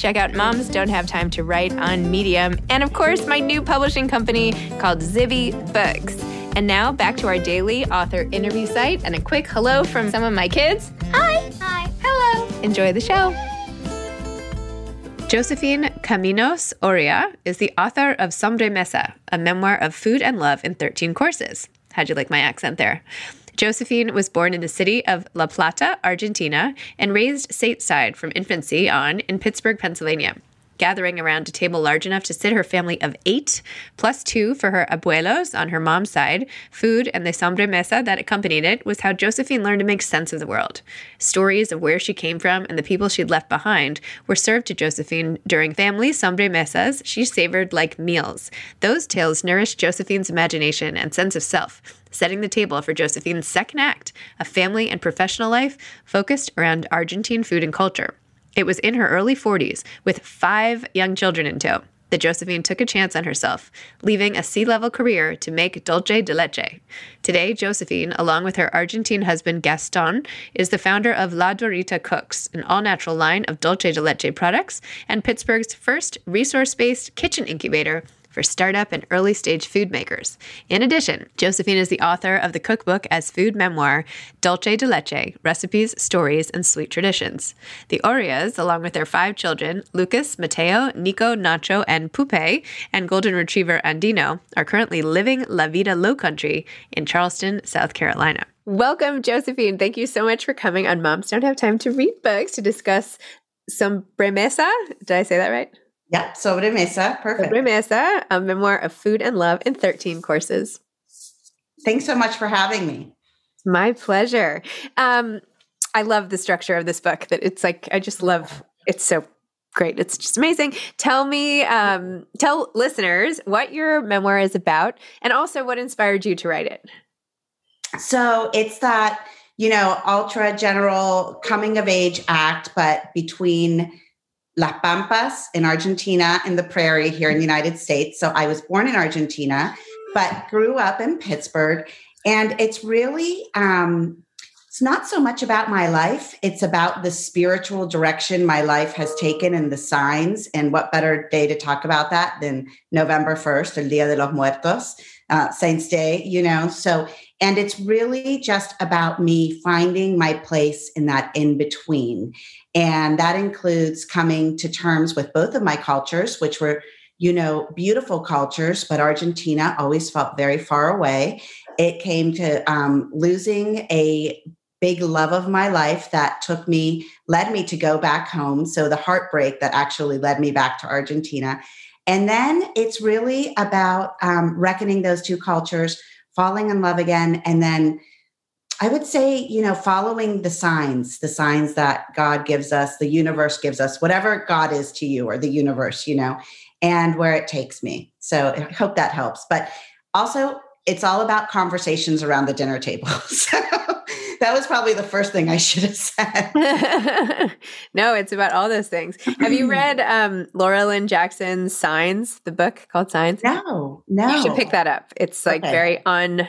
Check out Moms Don't Have Time to Write on Medium. And of course, my new publishing company called Zibby Books. And now back to our daily author interview site and a quick hello from some of my kids. Hi. Hi. Hello. Enjoy the show. Josephine Caminos Oria is the author of Sobremesa, a memoir of food and love in 13 courses. How'd you like my accent there? Josephine was born in the city of La Plata, Argentina, and raised stateside from infancy on in Pittsburgh, Pennsylvania. Gathering around a table large enough to sit her family of eight, plus two for her abuelos on her mom's side, food and the sobremesa that accompanied it was how Josephine learned to make sense of the world. Stories of where she came from and the people she'd left behind were served to Josephine during family sobremesas she savored like meals. Those tales nourished Josephine's imagination and sense of self setting the table for Josephine's second act, a family and professional life focused around Argentine food and culture. It was in her early 40s, with five young children in tow, that Josephine took a chance on herself, leaving a C-level career to make dulce de leche. Today, Josephine, along with her Argentine husband Gaston, is the founder of La Dorita Cooks, an all natural line of dulce de leche products, and Pittsburgh's first resource based kitchen incubator for startup and early stage food makers. In addition, Josephine is the author of the cookbook as food memoir, Dulce de Leche Recipes, Stories, and Sweet Traditions. The Orias, along with their five children, Lucas, Mateo, Nico, Nacho, and Pupe, and Golden Retriever Andino, are currently living La Vida Low Country in Charleston, South Carolina. Welcome, Josephine. Thank you so much for coming on Moms Don't Have Time to Read Books to discuss some bremesa. Did I say that right? Yep, sobre mesa. Perfect. Sobre Mesa, a memoir of food and love in 13 courses. Thanks so much for having me. My pleasure. Um, I love the structure of this book. That it's like I just love. It's so great. It's just amazing. Tell me, um, tell listeners what your memoir is about, and also what inspired you to write it. So it's that, you know, ultra general coming of age act, but between Las Pampas in Argentina and the prairie here in the United States. So I was born in Argentina, but grew up in Pittsburgh. And it's really um, it's not so much about my life. It's about the spiritual direction my life has taken and the signs. And what better day to talk about that than November 1st, El Dia de los Muertos, uh, Saints Day, you know? So, and it's really just about me finding my place in that in between. And that includes coming to terms with both of my cultures, which were you know, beautiful cultures, but Argentina always felt very far away. It came to um, losing a big love of my life that took me, led me to go back home. So the heartbreak that actually led me back to Argentina. And then it's really about um, reckoning those two cultures, falling in love again, and then I would say, you know, following the signs, the signs that God gives us, the universe gives us, whatever God is to you or the universe, you know, and where it takes me. So I hope that helps. But also, it's all about conversations around the dinner table. So that was probably the first thing I should have said. no, it's about all those things. Have you read um, Laura Lynne Jackson's Signs, the book called Signs? No, no. You should pick that up. It's like okay. very on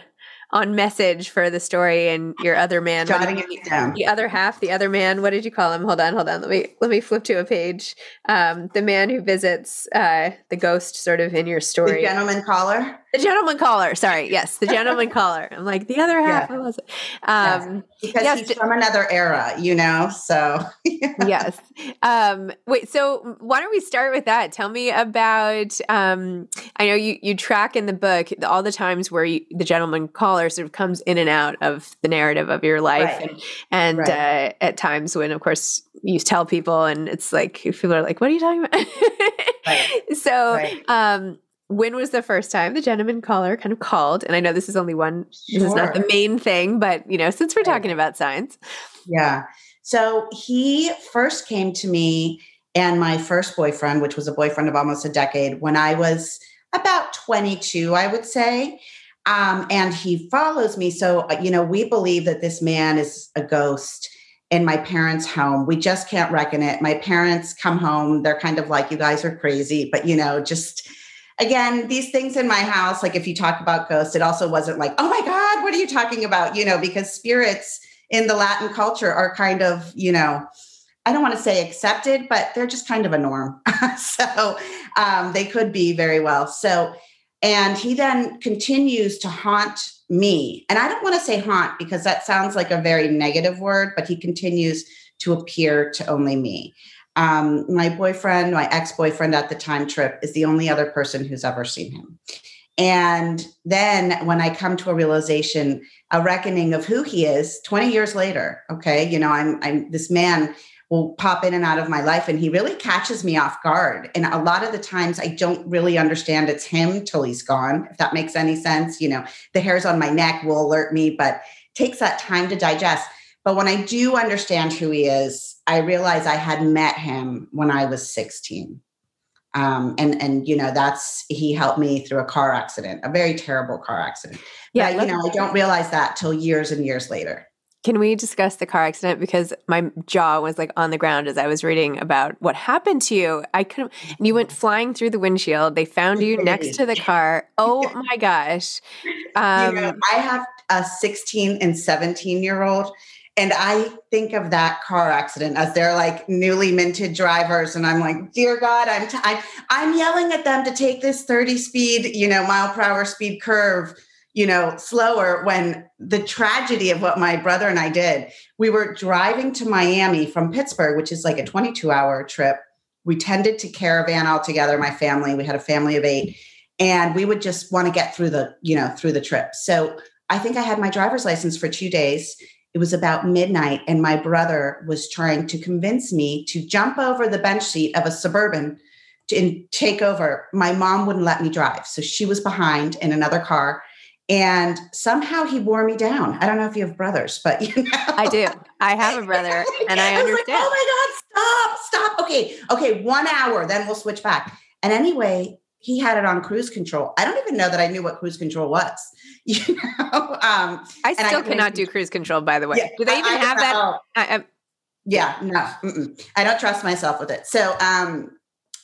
on message for the story and your other man. Jotting it down. The other half, the other man. What did you call him? Hold on, hold on. Let me let me flip to a page. Um, the man who visits uh, the ghost, sort of in your story. The gentleman caller. The gentleman caller. Sorry, yes, the gentleman caller. I'm like the other half. Yeah. was it? Um, yes. Because yes. he's from another era, you know. So yes. Um, wait. So why don't we start with that? Tell me about. Um, I know you you track in the book all the times where you, the gentleman caller sort of comes in and out of the narrative of your life, right. and and right. uh, at times when, of course, you tell people, and it's like people are like, "What are you talking about?" right. So. Um, when was the first time the gentleman caller kind of called? And I know this is only one, sure. this is not the main thing, but you know, since we're talking about signs. Yeah. So he first came to me and my first boyfriend, which was a boyfriend of almost a decade, when I was about 22, I would say. Um, and he follows me. So, uh, you know, we believe that this man is a ghost in my parents' home. We just can't reckon it. My parents come home, they're kind of like, you guys are crazy, but, you know, just again, these things in my house, like if you talk about ghosts, it also wasn't like, oh my God, what are you talking about? You know, because spirits in the Latin culture are kind of, you know, I don't want to say accepted, but they're just kind of a norm. so um, they could be very well. So, and he then continues to haunt me. And I don't want to say haunt because that sounds like a very negative word, but he continues to appear to only me. Um, my boyfriend, my ex boyfriend at the time, Trip, is the only other person who's ever seen him. And then when I come to a realization, a reckoning of who he is 20 years later, okay, you know, I'm, I'm this man will pop in and out of my life and he really catches me off guard. And a lot of the times I don't really understand it's him till he's gone, if that makes any sense. You know, the hairs on my neck will alert me, but takes that time to digest. But when I do understand who he is, I realized I had met him when I was 16. Um, and and you know that's he helped me through a car accident, a very terrible car accident. Yeah, but, you know I don't realize that till years and years later. Can we discuss the car accident because my jaw was like on the ground as I was reading about what happened to you. I couldn't. And you went flying through the windshield. They found you next to the car. Oh my gosh! Um, you know, um, I have a 16 and 17 year old and I think of that car accident as they're like newly minted drivers. And I'm like, dear God, I'm, I'm yelling at them to take this 30 speed, you know, mile per hour speed curve, you know, slower when the tragedy of what my brother and I did, we were driving to Miami from Pittsburgh, which is like a 22 hour trip. We tended to caravan all together, my family. We had a family of eight, and we would just want to get through the, you know, through the trip. So I think I had my driver's license for two days it was about midnight, and my brother was trying to convince me to jump over the bench seat of a suburban to, and take over. My mom wouldn't let me drive. So she was behind in another car. And somehow he wore me down. I don't know if you have brothers, but you know. I do. I have a brother and I, I understand. Like, oh my God, stop, stop. Okay, okay, one hour, then we'll switch back. And anyway, he had it on cruise control. I don't even know that I knew what cruise control was. You know, um, I still I cannot do cruise control. By the way, yeah, do they even I, have that? Oh, I, yeah, no, mm-mm. I don't trust myself with it. So, um,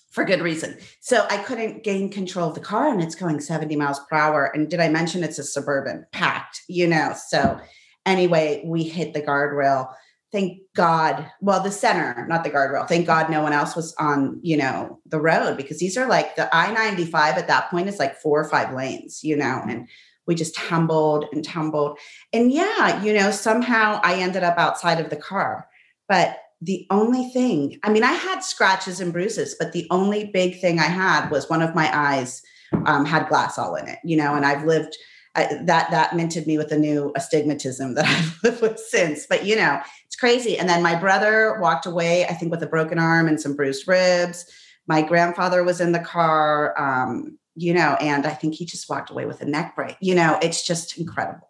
for good reason. So I couldn't gain control of the car, and it's going seventy miles per hour. And did I mention it's a suburban, packed? You know, so. anyway, we hit the guardrail. Thank God. Well, the center, not the guardrail. Thank God no one else was on, you know, the road because these are like the I 95 at that point is like four or five lanes, you know, and we just tumbled and tumbled. And yeah, you know, somehow I ended up outside of the car. But the only thing, I mean, I had scratches and bruises, but the only big thing I had was one of my eyes um, had glass all in it, you know, and I've lived I, that that minted me with a new astigmatism that I've lived with since. But you know, crazy. And then my brother walked away, I think, with a broken arm and some bruised ribs. My grandfather was in the car, um, you know, and I think he just walked away with a neck break. You know, it's just incredible.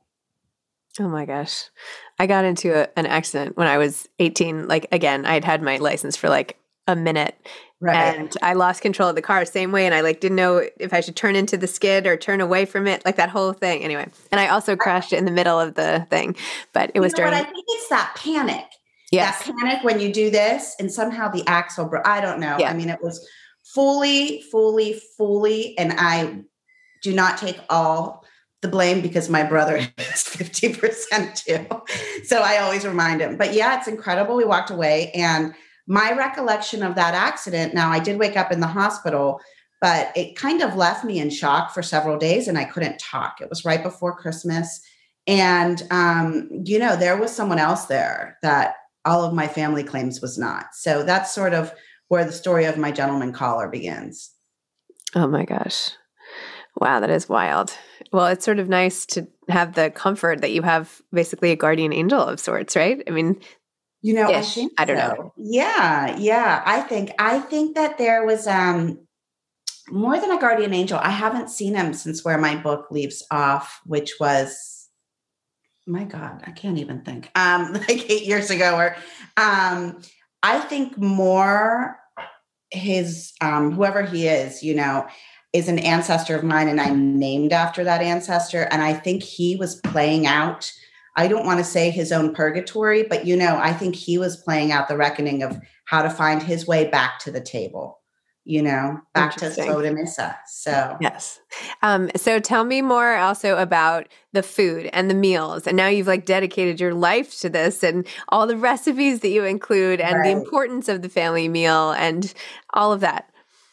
Oh my gosh. I got into a, an accident when I was 18. Like, again, I had had my license for like a minute Right. And I lost control of the car same way. And I like didn't know if I should turn into the skid or turn away from it, like that whole thing. Anyway. And I also crashed in the middle of the thing. But it you was during I think it's that panic. Yes. That panic when you do this and somehow the axle broke. I don't know. Yeah. I mean, it was fully, fully, fully, and I do not take all the blame because my brother is 50% too. So I always remind him. But yeah, it's incredible. We walked away and my recollection of that accident now i did wake up in the hospital but it kind of left me in shock for several days and i couldn't talk. It was right before christmas. And um, you know there was someone else there that all of my family claims was not. So that's sort of where the story of my gentleman caller begins. Oh my gosh. Wow that is wild. Well it's sort of nice to have the comfort that you have basically a guardian angel of sorts right? I mean you know, Ish. I think I don't so. know. Yeah, yeah. I think I think that there was um more than a guardian angel. I haven't seen him since where my book leaves off, which was my God, I can't even think. Um, like eight years ago, or um, I think more his um whoever he is, you know, is an ancestor of mine, and I'm named after that ancestor. And I think he was playing out I don't want to say his own purgatory, but you know, I think he was playing out the reckoning of how to find his way back to the table, you know, back to Sobremesa. So, yes. Um, so tell me more also about the food and the meals. And now you've like dedicated your life to this and all the recipes that you include and right. the importance of the family meal and all of that.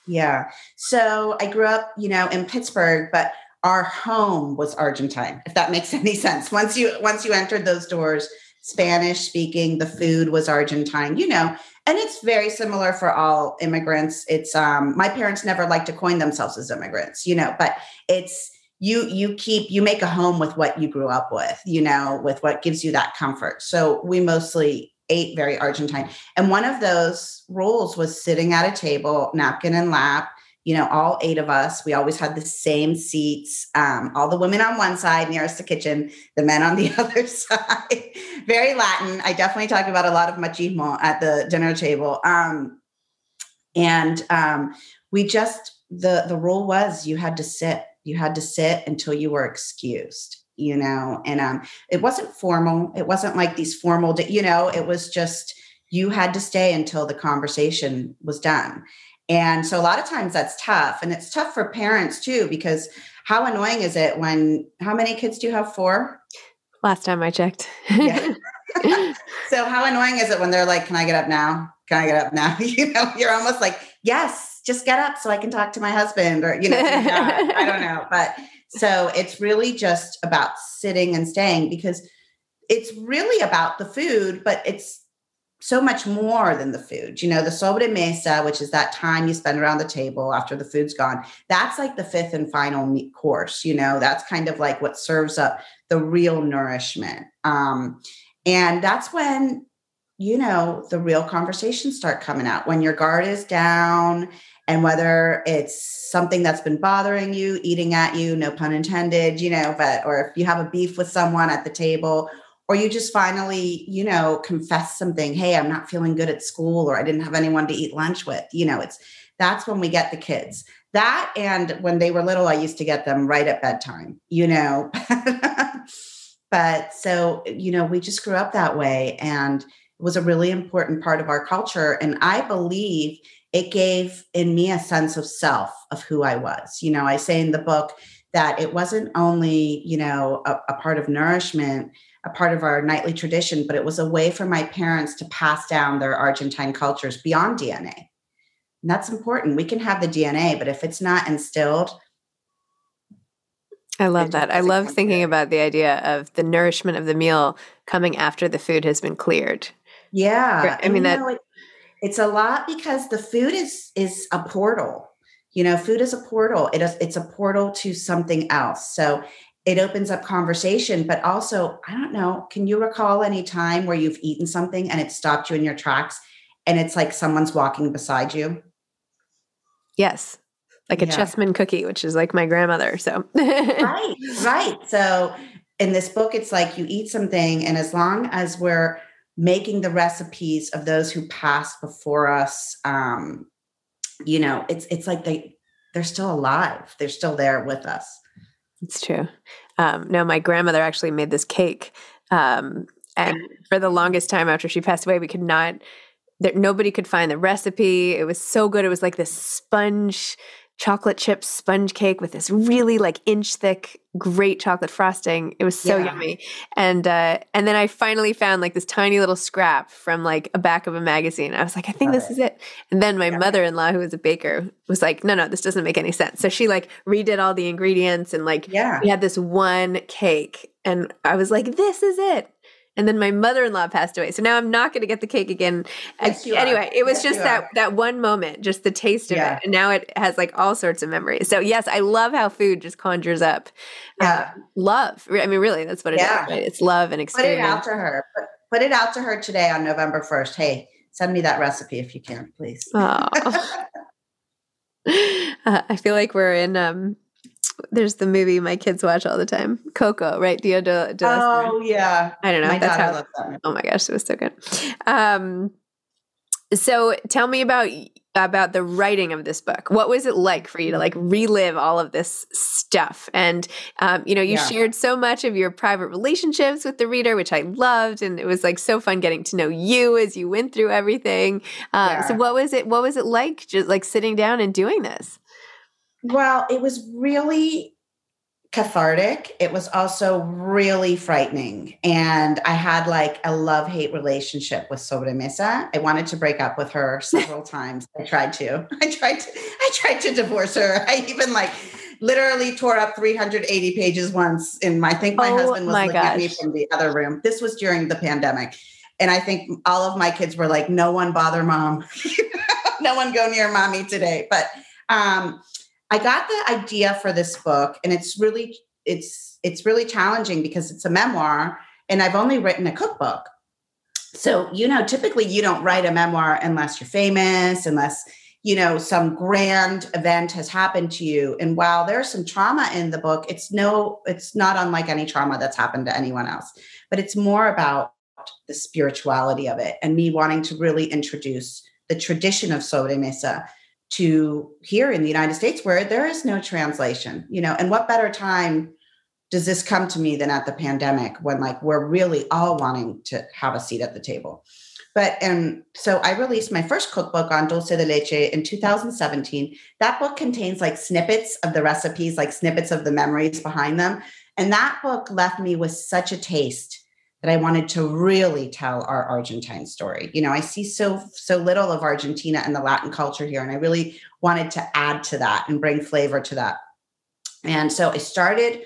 Yeah. So I grew up, you know, in Pittsburgh, but our home was Argentine, if that makes any sense. Once you once you entered those doors, Spanish speaking, the food was Argentine, you know, and it's very similar for all immigrants. It's um my parents never like to coin themselves as immigrants, you know, but it's you you keep you make a home with what you grew up with, you know, with what gives you that comfort. So we mostly ate very Argentine. And one of those rules was sitting at a table, napkin in lap, you know, all eight of us, we always had the same seats. Um, all the women on one side, nearest the kitchen, the men on the other side. Very Latin. I definitely talk about a lot of machismo at the dinner table. Um, and um, we just the the rule was you had to sit. You had to sit until you were excused. You know, and um, it wasn't formal. It wasn't like these formal. You know, it was just you had to stay until the conversation was done and so a lot of times that's tough. And it's tough for parents too, because how annoying is it when, how many kids do you have? Four? Last time I checked. yeah. so how annoying is it when they're like, can I get up now? Can I get up now? You know, you're almost like, yes, just get up so I can talk to my husband or, you know, I don't know. But so it's really just about sitting and staying because it's really about the food, but it's so much more than the food. You know, the sobremesa, which is that time you spend around the table after the food's gone, that's like the fifth and final course. You know, that's kind of like what serves up the real nourishment. Um, and that's when, you know, the real conversations start coming out when your guard is down and whether it's something that's been bothering you, eating at you, no pun intended, you know, but, or if you have a beef with someone at the table or you just finally you know confess something hey i'm not feeling good at school or i didn't have anyone to eat lunch with you know it's that's when we get the kids. That and when they were little i used to get them right at bedtime you know? But so you know we just grew up that way and it was a really important part of our culture and i believe it gave in me a sense of self of who i was. You know i say in the book that it wasn't only you know a, a part of nourishment a part of our nightly tradition, but it was a way for my parents to pass down their Argentine cultures beyond DNA. And that's important. We can have the DNA, but if it's not instilled, I love that. I love thinking about the idea of the nourishment of the meal coming after the food has been cleared. Yeah. I mean that know, it, it's a lot because the food is is a portal. You know, food is a portal. It is it's a portal to something else. So it opens up conversation, but also, I don't know, can you recall any time where you've eaten something and it stopped you in your tracks and it's like someone's walking beside you? Yes like a yeah. chessman cookie, which is like my grandmother. So right, right. So in this book, it's like you eat something, and as long as we're making the recipes of those who passed before us, um, you know, it's it's like they they're still alive. They're still there with us. It's true. Um, no, my grandmother actually made this cake, um, and for the longest time after she passed away, we could not. There, nobody could find the recipe. It was so good. It was like this sponge chocolate chip sponge cake with this really like inch thick great chocolate frosting. It was so yeah. yummy. And uh and then i finally found like this tiny little scrap from like a back of a magazine. I was like i think Love this it. is it. And then my yeah. mother-in-law who was a baker was like no no this doesn't make any sense. So she like redid all the ingredients and like yeah. we had this one cake. And i was like this is it and then my mother-in-law passed away so now i'm not going to get the cake again yes, anyway it was yes, just that that one moment just the taste of yeah. it and now it has like all sorts of memories so yes i love how food just conjures up uh, yeah. Uh, love i mean really that's what it yeah. is. right? it's love and experience put it out to her put, put it out to her today on november 1st hey send me that recipe if you can please oh. uh, i feel like we're in um there's the movie my kids watch all the time, Coco, right? Dia de, de Oh yeah, I don't know. My That's how, that. Oh my gosh, it was so good. Um, so tell me about about the writing of this book. What was it like for you to like relive all of this stuff? And um, you know, you yeah. shared so much of your private relationships with the reader, which I loved, and it was like so fun getting to know you as you went through everything. Um, yeah. So what was it? What was it like, just like sitting down and doing this? Well, it was really cathartic. It was also really frightening. And I had like a love hate relationship with Sobremesa. I wanted to break up with her several times. I tried to. I tried to I tried to divorce her. I even like literally tore up 380 pages once in my I think my oh, husband was my looking gosh. at me from the other room. This was during the pandemic. And I think all of my kids were like, no one bother mom. no one go near mommy today. But um I got the idea for this book, and it's really it's it's really challenging because it's a memoir, and I've only written a cookbook. So you know, typically you don't write a memoir unless you're famous, unless you know some grand event has happened to you. And while there's some trauma in the book, it's no, it's not unlike any trauma that's happened to anyone else. But it's more about the spirituality of it and me wanting to really introduce the tradition of sobremesa to here in the United States where there is no translation, you know, and what better time does this come to me than at the pandemic when like we're really all wanting to have a seat at the table. But and so I released my first cookbook on dulce de leche in 2017. That book contains like snippets of the recipes, like snippets of the memories behind them. And that book left me with such a taste that I wanted to really tell our Argentine story. You know, I see so so little of Argentina and the Latin culture here, and I really wanted to add to that and bring flavor to that. And so I started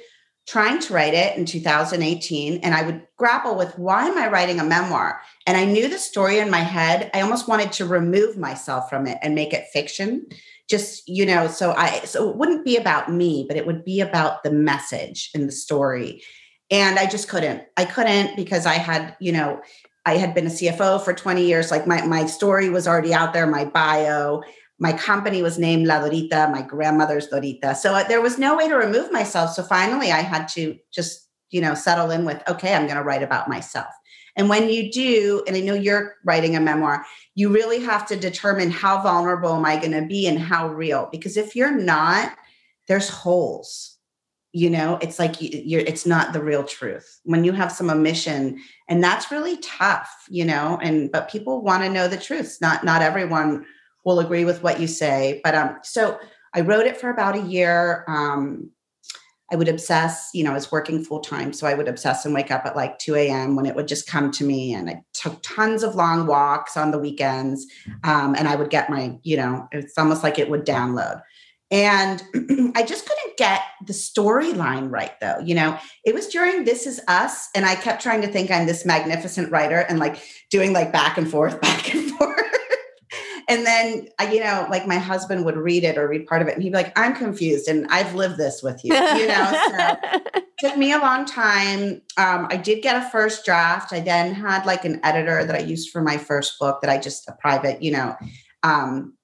trying to write it in 2018 and I would grapple with why am I writing a memoir? And I knew the story in my head. I almost wanted to remove myself from it and make it fiction. Just, you know, so I so it wouldn't be about me, but it would be about the message and the story and i just couldn't. I couldn't because i had you know i had been a cfo for 20 years. Like my, my story was already out there my bio my company was named la dorita my grandmother's dorita. So uh, there was no way to remove myself. So finally i had to just you know settle in with okay i'm going to write about myself. And when you do and i know you're writing a memoir you really have to determine how vulnerable am i going to be and how real. Because if you're not there's holes you know it's like you're it's not the real truth when you have some omission and that's really tough you know and but people want to know the truth not not everyone will agree with what you say but um so i wrote it for about a year um I would obsess, you know, I was working full time. So I would obsess and wake up at like 2 a.m. when it would just come to me. And I took tons of long walks on the weekends. Um, and I would get my, you know, it's almost like it would download. And I just couldn't get the storyline right, though. You know, it was during This Is Us, and I kept trying to think I'm this magnificent writer and like doing like back and forth, back and forth. and then, you know, like my husband would read it or read part of it, and he'd be like, I'm confused, and I've lived this with you, you know. So took me a long time. Um, I did get a first draft. I then had like an editor that I used for my first book that I just a private, you know. Um,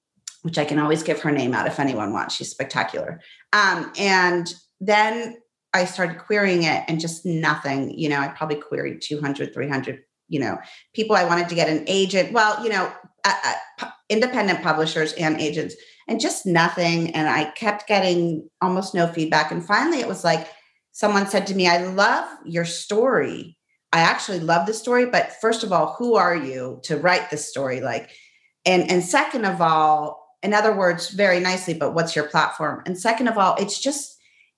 which I can always give her name out if anyone wants. She's spectacular. Um, and then I started querying it and just nothing. You know, I probably queried 200, 300, you know, people I wanted to get an agent. Well, you know, uh, uh, independent publishers and agents, and just nothing. And I kept getting almost no feedback. And finally, it was like someone said to me, I love your story. I actually love the story, but first of all, who are you to write this story? Like, and and second of all, in other words, very nicely, but what's your platform? And second of all, it's just,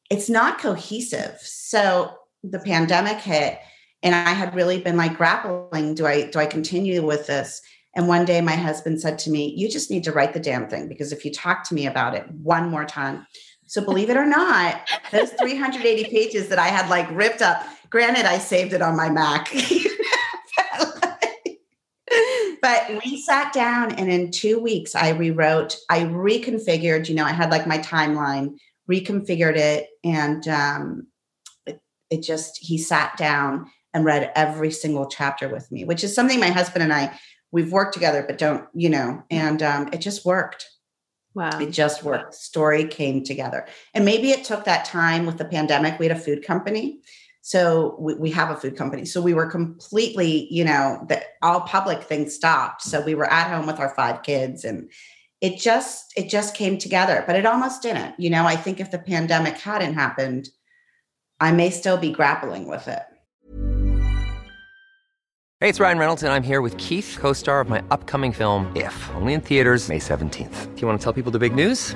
it's not cohesive. So the pandemic hit and I had really been like grappling, do I do I continue with this? And one day my husband said to me, You just need to write the damn thing because if you talk to me about it one more time. So believe it or not, those 380 pages that I had like ripped up, granted, I saved it on my Mac. but we sat down and in two weeks I rewrote, I reconfigured, you know, I had like my timeline, reconfigured it, and um, it, it just, he sat down and read every single chapter with me, which is something my husband and I, we've worked together, but don't, you know, and um, it just worked. Wow. It just worked. Story came together. And maybe it took that time with the pandemic. We had a food company. So we, we have a food company. So we were completely, you know, that all public things stopped. So we were at home with our five kids and it just it just came together, but it almost didn't. You know, I think if the pandemic hadn't happened, I may still be grappling with it. Hey, it's Ryan Reynolds, and I'm here with Keith, co star of my upcoming film, If, only in theaters, May 17th. Do you want to tell people the big news?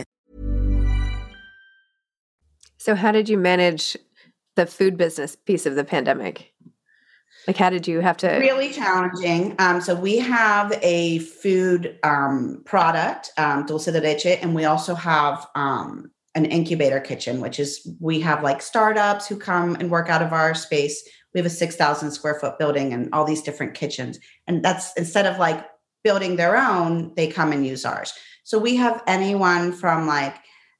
So, how did you manage the food business piece of the pandemic? Like, how did you have to? Really challenging. Um, so we have a food um, product, um, dulce de leche, and we also have um, an incubator kitchen, which is we have like startups who come and work out of our space. We have a six thousand square foot building and all these different kitchens, and that's instead of like building their own, they come and use ours. So we have anyone from like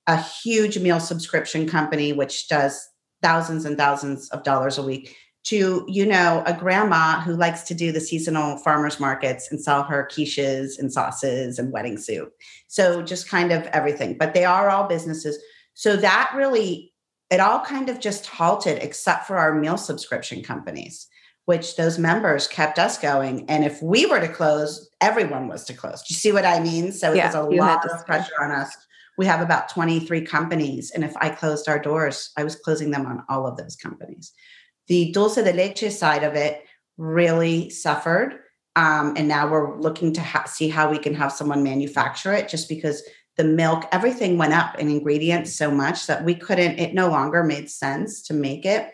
a huge meal subscription company, which does thousands and thousands of dollars a week, to, you know, a grandma who likes to do the seasonal farmers markets and sell her quiches and sauces and wedding soup. So just kind of everything. But they are all businesses. So that really, it all kind of just halted except for our meal subscription companies which those members kept us going. And if we were to close, everyone was to close. Do you see what I mean? So it Yeah, was a lot of pressure on us. We have about 23 companies. And if I closed our doors, I was closing them on all of those companies. The dulce de leche side of it really suffered Um, and now we're looking to ha- see how we can have someone manufacture it just because the milk, everything went up in ingredients so much that we couldn't, it no longer made sense to make it.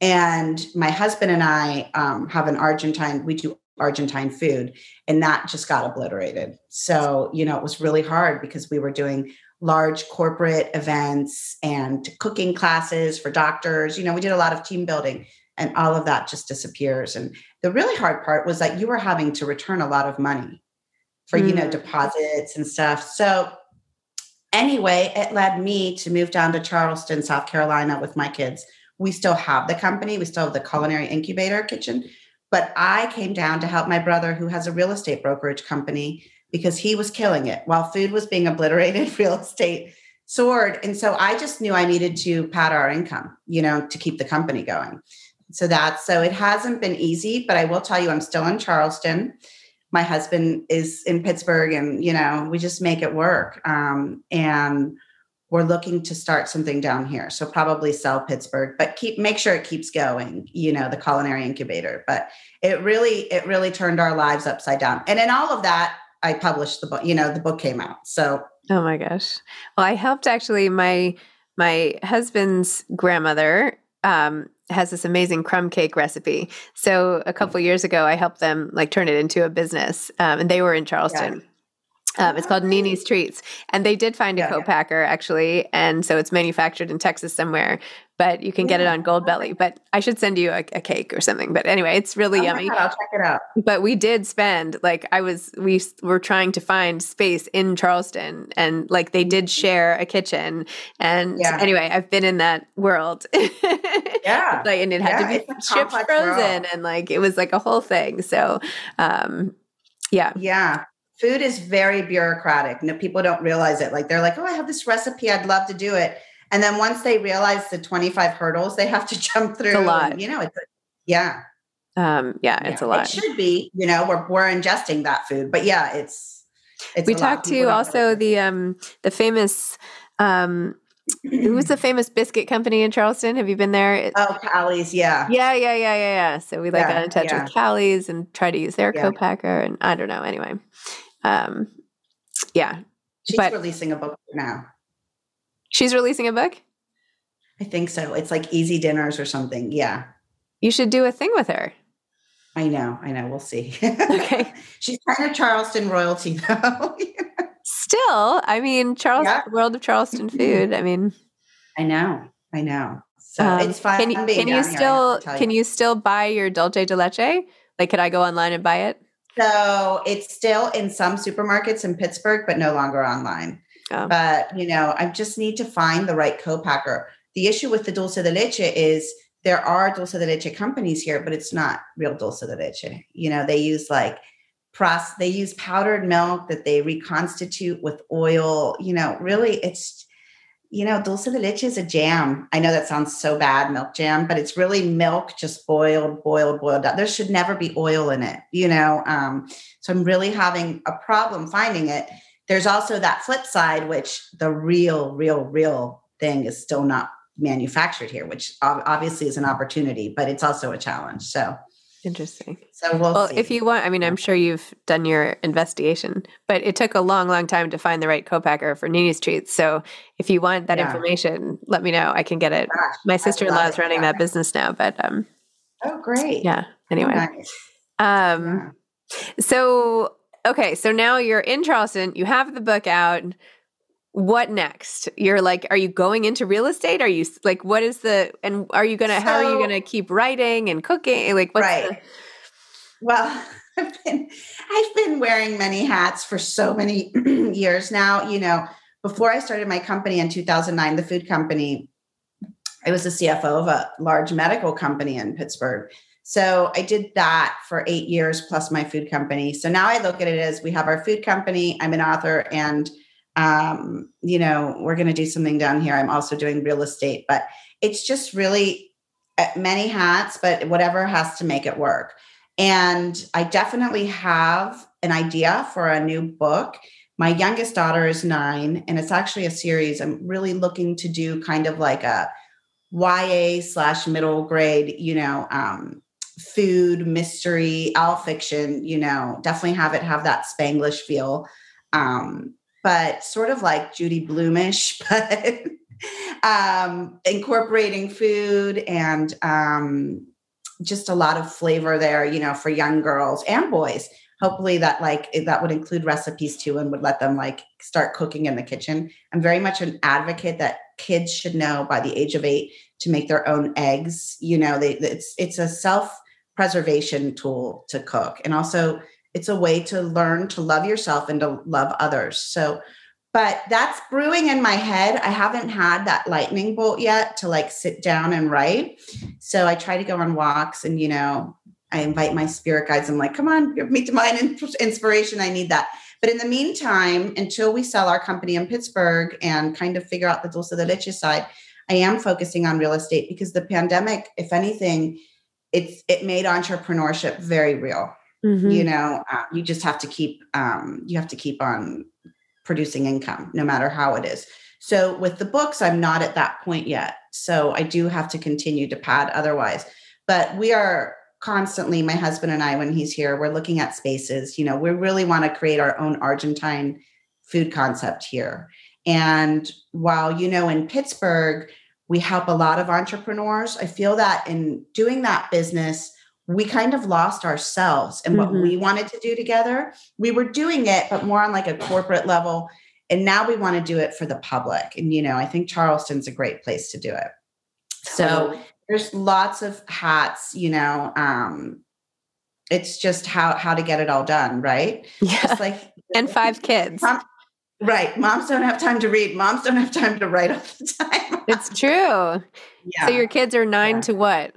And my husband and I um, have an Argentine, we do Argentine food, and that just got obliterated. So, you know, it was really hard because we were doing large corporate events and cooking classes for doctors. You know, we did a lot of team building and all of that just disappears. And the really hard part was that you were having to return a lot of money for, mm. you know, mm. deposits and stuff. So, anyway, it led me to move down to Charleston, South Carolina with my kids. We still have the company, we still have the culinary incubator kitchen, but I came down to help my brother, who has a real estate brokerage company, because he was killing it while food was being obliterated, real estate soared. And so I just knew I needed to pad our income, you know, to keep the company going. So that's so it hasn't been easy, but I will tell you, I'm still in Charleston. My husband is in Pittsburgh, and you know, we just make it work. Um, and we're looking to start something down here. So probably sell Pittsburgh, but keep make sure it keeps going, you know, the culinary incubator. But it really, it really turned our lives upside down. And in all of that, I published the book, you know, the book came out. So Oh my gosh. Well, I helped actually my my husband's grandmother um, has this amazing crumb cake recipe. So a couple years ago, I helped them like turn it into a business, um, and they were in Charleston. Yeah. Um, it's called Nini's Treats, and they did find a yeah, co-packer actually, and so it's manufactured in Texas somewhere. But you can yeah. get it on Goldbelly. But I should send you a, a cake or something. But anyway, it's really oh yummy. God, I'll check it out. But we did spend like I was we were trying to find space in Charleston, and like they did mm-hmm. share a kitchen. And yeah. anyway, I've been in that world. yeah, like and it had to be shipped frozen, world. and like it was like a whole thing. So, um, yeah, yeah food is very bureaucratic. No, people don't realize it. Like they're like, oh, I have this recipe. I'd love to do it. And then once they realize the 25 hurdles they have to jump through, it's a lot. you know, it's yeah. Um, yeah, it's yeah. a lot. It should be, you know, we're, we're ingesting that food, but yeah, it's, it's we talked to also the, um, the famous, um, who was the famous biscuit company in Charleston? Have you been there? Oh, Callie's, yeah. Yeah, yeah, yeah, yeah, yeah. So we like yeah, got in touch yeah. with Callie's and tried to use their yeah. co-packer and I don't know. Anyway. Um, yeah. She's but releasing a book now. She's releasing a book? I think so. It's like Easy Dinners or something. Yeah. You should do a thing with her. I know. I know. We'll see. Okay. She's kind of Charleston royalty, though. Still, I mean, Charles, yeah. world of Charleston food. I mean, I know. I know. So um, it's fun. Can you, can you still can you. you still buy your dulce de leche? Like, could I go online and buy it? So it's still in some supermarkets in Pittsburgh, but no longer online. Oh. But you know, I just need to find the right co-packer. The issue with the dulce de leche is there are dulce de leche companies here, but it's not real dulce de leche. You know, they use like process, they use powdered milk that they reconstitute with oil. You know, really, it's you know, dulce de leche is a jam. I know that sounds so bad, milk jam, but it's really milk just boiled, boiled, boiled up. There should never be oil in it, you know. Um, so I'm really having a problem finding it. There's also that flip side, which the real, real, real thing is still not manufactured here, which obviously is an opportunity, but it's also a challenge. So Interesting. So we'll, well see. if you want, I mean, I'm sure you've done your investigation, but it took a long, long time to find the right co-packer for Nini's treats. So if you want that yeah. information, let me know. I can get it. Gosh, My sister-in-law is running yeah. that business now, but um. Oh, great. Yeah. Anyway. Nice. Um. Yeah. So okay, so now you're in Charleston. You have the book out what next? You're like are you going into real estate? Are you like what is the and are you gonna so, how are you gonna keep writing and cooking? Like what's right. The- well i've been i've been wearing many hats for so many years now you know. Before i started my company in 2009 the food company i was the cfo of a large medical company in pittsburgh. So i did that for eight years plus my food company. So now i look at it as we have our food company i'm an author and um, you know, we're going to do something down here. I'm also doing real estate, but it's just really uh, many hats, but whatever has to make it work. And I definitely have an idea for a new book. My youngest daughter is nine, and it's actually a series. I'm really looking to do kind of like a YA slash middle grade, you know, um, food mystery all fiction you know definitely have it have that spanglish feel um but sort of like judy blumish but um incorporating food and um just a lot of flavor there you know for young girls and boys. Hopefully that like that would include recipes too and would let them like start cooking in the kitchen. I'm very much an advocate that kids should know by the age of eight to make their own eggs. You know they it's it's a self preservation tool to cook. And also it's a way to learn to love yourself and to love others so but that's brewing in my head i haven't had that lightning bolt yet to like sit down and write so i try to go on walks and you know I invite my spirit guides. I'm like, come on, give me divine inspiration. I need that. But in the meantime, until we sell our company in Pittsburgh and kind of figure out the dulce de leche side, I am focusing on real estate because the pandemic, if anything, it's it made entrepreneurship very real. Mm-hmm. You know, uh, you just have to keep um, you have to keep on producing income, no matter how it is. So with the books, I'm not at that point yet. So I do have to continue to pad otherwise. But we are constantly my husband and i when he's here we're looking at spaces you know we really want to create our own argentine food concept here and while you know in pittsburgh we help a lot of entrepreneurs i feel that in doing that business we kind of lost ourselves and what mm-hmm. we wanted to do together we were doing it but more on like a corporate level and now we want to do it for the public and you know i think charleston's a great place to do it so there's lots of hats, you know. Um, it's just how how to get it all done, right? Yeah. Just like and five kids. Mom, right. Moms don't have time to read. Moms don't have time to write all the time. it's true. Yeah. So your kids are nine yeah. to what?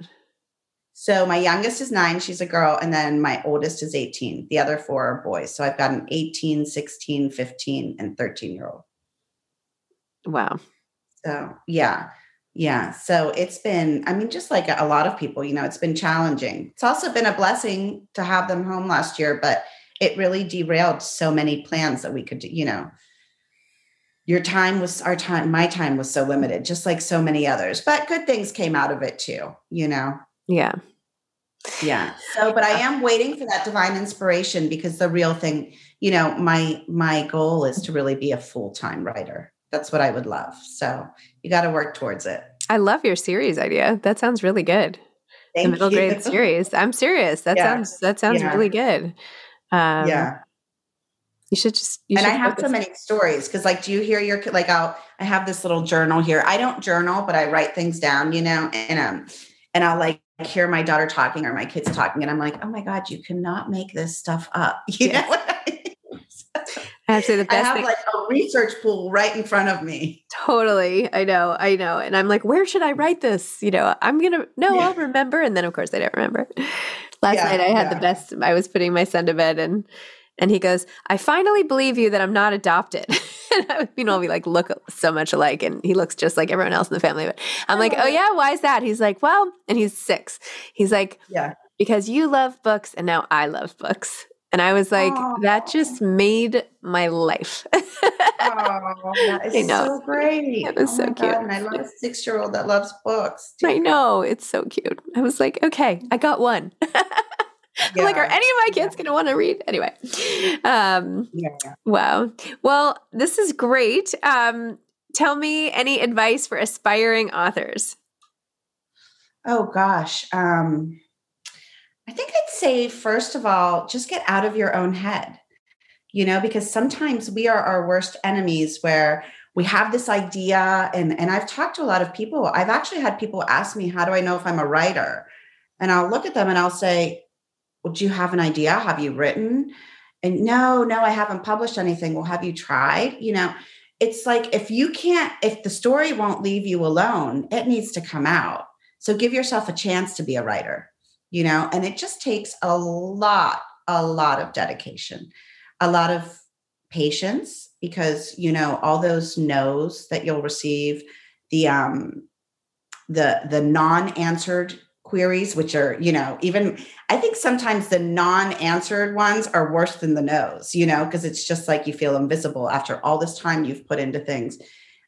So my youngest is nine, she's a girl, and then my oldest is 18. The other four are boys. So I've got an 18, 16, 15, and 13 year old. Wow. So yeah. Yeah. So it's been, I mean, just like a lot of people, you know, it's been challenging. It's also been a blessing to have them home last year, but it really derailed so many plans that we could do, you know. Your time was our time, my time was so limited, just like so many others. But good things came out of it too, you know. Yeah. Yeah. So, but I am waiting for that divine inspiration because the real thing, you know, my my goal is to really be a full-time writer that's what I would love. So you got to work towards it. I love your series idea. That sounds really good. Thank the middle you. grade series. I'm serious. That yeah. sounds that sounds yeah. really good. Um, yeah. You should just. You and should I have so many stories because, like, do you hear your like? I'll I have this little journal here. I don't journal, but I write things down. You know, and um, and I'll like hear my daughter talking or my kids talking, and I'm like, oh my god, you cannot make this stuff up. You yes. know. Actually, the best I have thing- like a research pool right in front of me. Totally. I know. I know. And I'm like, where should I write this? You know, I'm going to, no, yeah. I'll remember. And then, of course, I don't remember. Last yeah, night I had yeah. the best, I was putting my son to bed and, and he goes, I finally believe you that I'm not adopted. and I, you know, we like look so much alike and he looks just like everyone else in the family. But I'm like, oh, oh yeah, why is that? He's like, well, and he's six. He's like, yeah, because you love books and now I love books. And I was like, Aww. that just made my life. oh, that is so great. It was oh so cute. God, and I love a six year old that loves books. Too. I know. It's so cute. I was like, okay, I got one. Yeah. like, are any of my kids yeah. going to want to read? Anyway. Um, yeah. Wow. Well, this is great. Um, tell me any advice for aspiring authors. Oh, gosh. Um, I think I'd say, first of all, just get out of your own head, you know, because sometimes we are our worst enemies where we have this idea. And, and I've talked to a lot of people. I've actually had people ask me, How do I know if I'm a writer? And I'll look at them and I'll say, Well, do you have an idea? Have you written? And no, no, I haven't published anything. Well, have you tried? You know, it's like if you can't, if the story won't leave you alone, it needs to come out. So give yourself a chance to be a writer you know, and it just takes a lot, a lot of dedication, a lot of patience because, you know, all those no's that you'll receive, the, um, the, the non-answered queries, which are, you know, even I think sometimes the non-answered ones are worse than the no's, you know, because it's just like you feel invisible after all this time you've put into things.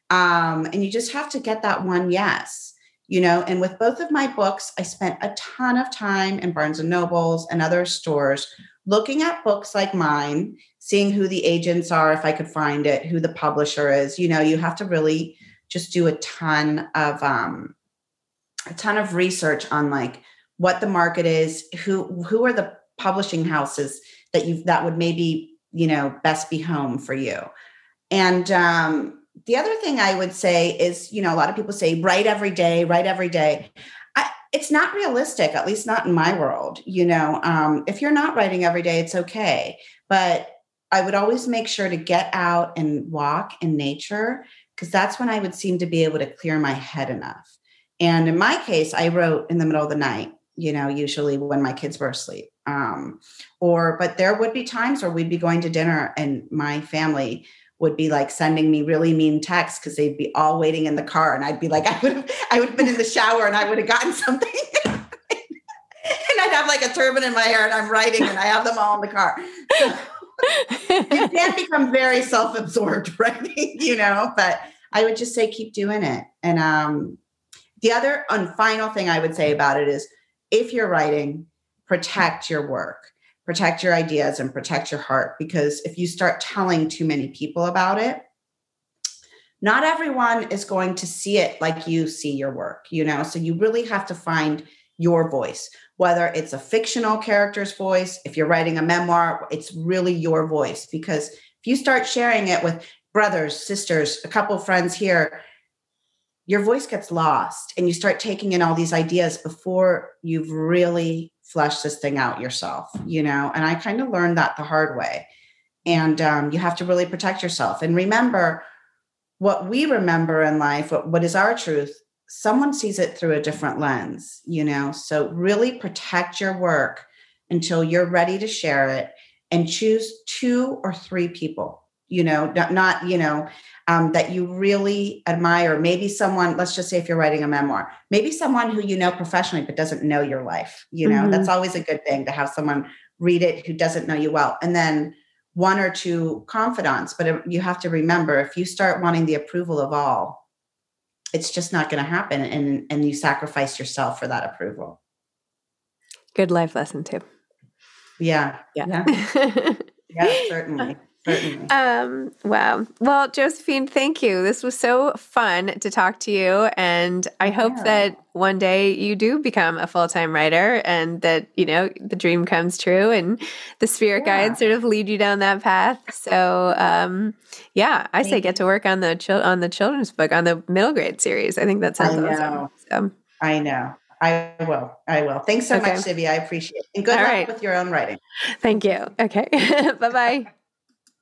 Um, and you just have to get that one yes you know and with both of my books i spent a ton of time in barnes and nobles and other stores looking at books like mine seeing who the agents are if i could find it who the publisher is you know you have to really just do a ton of um a ton of research on like what the market is who who are the publishing houses that you that would maybe you know best be home for you. And um the other thing i would say is you know a lot of people say write every day write every day. I, it's not realistic at least not in my world you know? Um, if you're not writing every day it's okay. But i would always make sure to get out and walk in nature because that's when i would seem to be able to clear my head enough and in my case i wrote in the middle of the night you know usually when my kids were asleep um, or but there would be times where we'd be going to dinner and my family would be like sending me really mean texts because they'd be all waiting in the car and I'd be like, I would have I would have been in the shower and I would have gotten something. and I'd have like a turban in my hair and I'm writing and I have them all in the car. So you can become very self-absorbed writing, you know, but I would just say keep doing it. And um the other and final thing I would say about it is if you're writing, protect your work protect your ideas and protect your heart because if you start telling too many people about it not everyone is going to see it like you see your work you know? So you really have to find your voice whether it's a fictional character's voice if you're writing a memoir it's really your voice because if you start sharing it with brothers sisters a couple friends here your voice gets lost and you start taking in all these ideas before you've really fleshed this thing out yourself, you know? And I kind of learned that the hard way. And um, you have to really protect yourself. And remember what we remember in life, what, what is our truth, someone sees it through a different lens, you know? So really protect your work until you're ready to share it and choose two or three people you know not, not you know um, that you really admire. Maybe someone let's just say if you're writing a memoir maybe someone who you know professionally but doesn't know your life you know? Mm-hmm. that's always a good thing to have someone read it who doesn't know you well. And then one or two confidants but you have to remember if you start wanting the approval of all it's just not going to happen and and you sacrifice yourself for that approval. Good life lesson too. Yeah. Yeah. Yeah, yeah certainly um, wow. Well, Josephine, thank you. This was so fun to talk to you. And I hope yeah. that one day you do become a full time writer and that, you know, the dream comes true and the spirit yeah. guides sort of lead you down that path. So, um, yeah, I thank say get to work on the chil- on the children's book, on the middle grade series. I think that sounds awesome. So. I know. I will. I will. Thanks so okay. much, Zibby. I appreciate it. And good All luck right. with your own writing. Thank you. Okay. bye bye.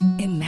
Imagine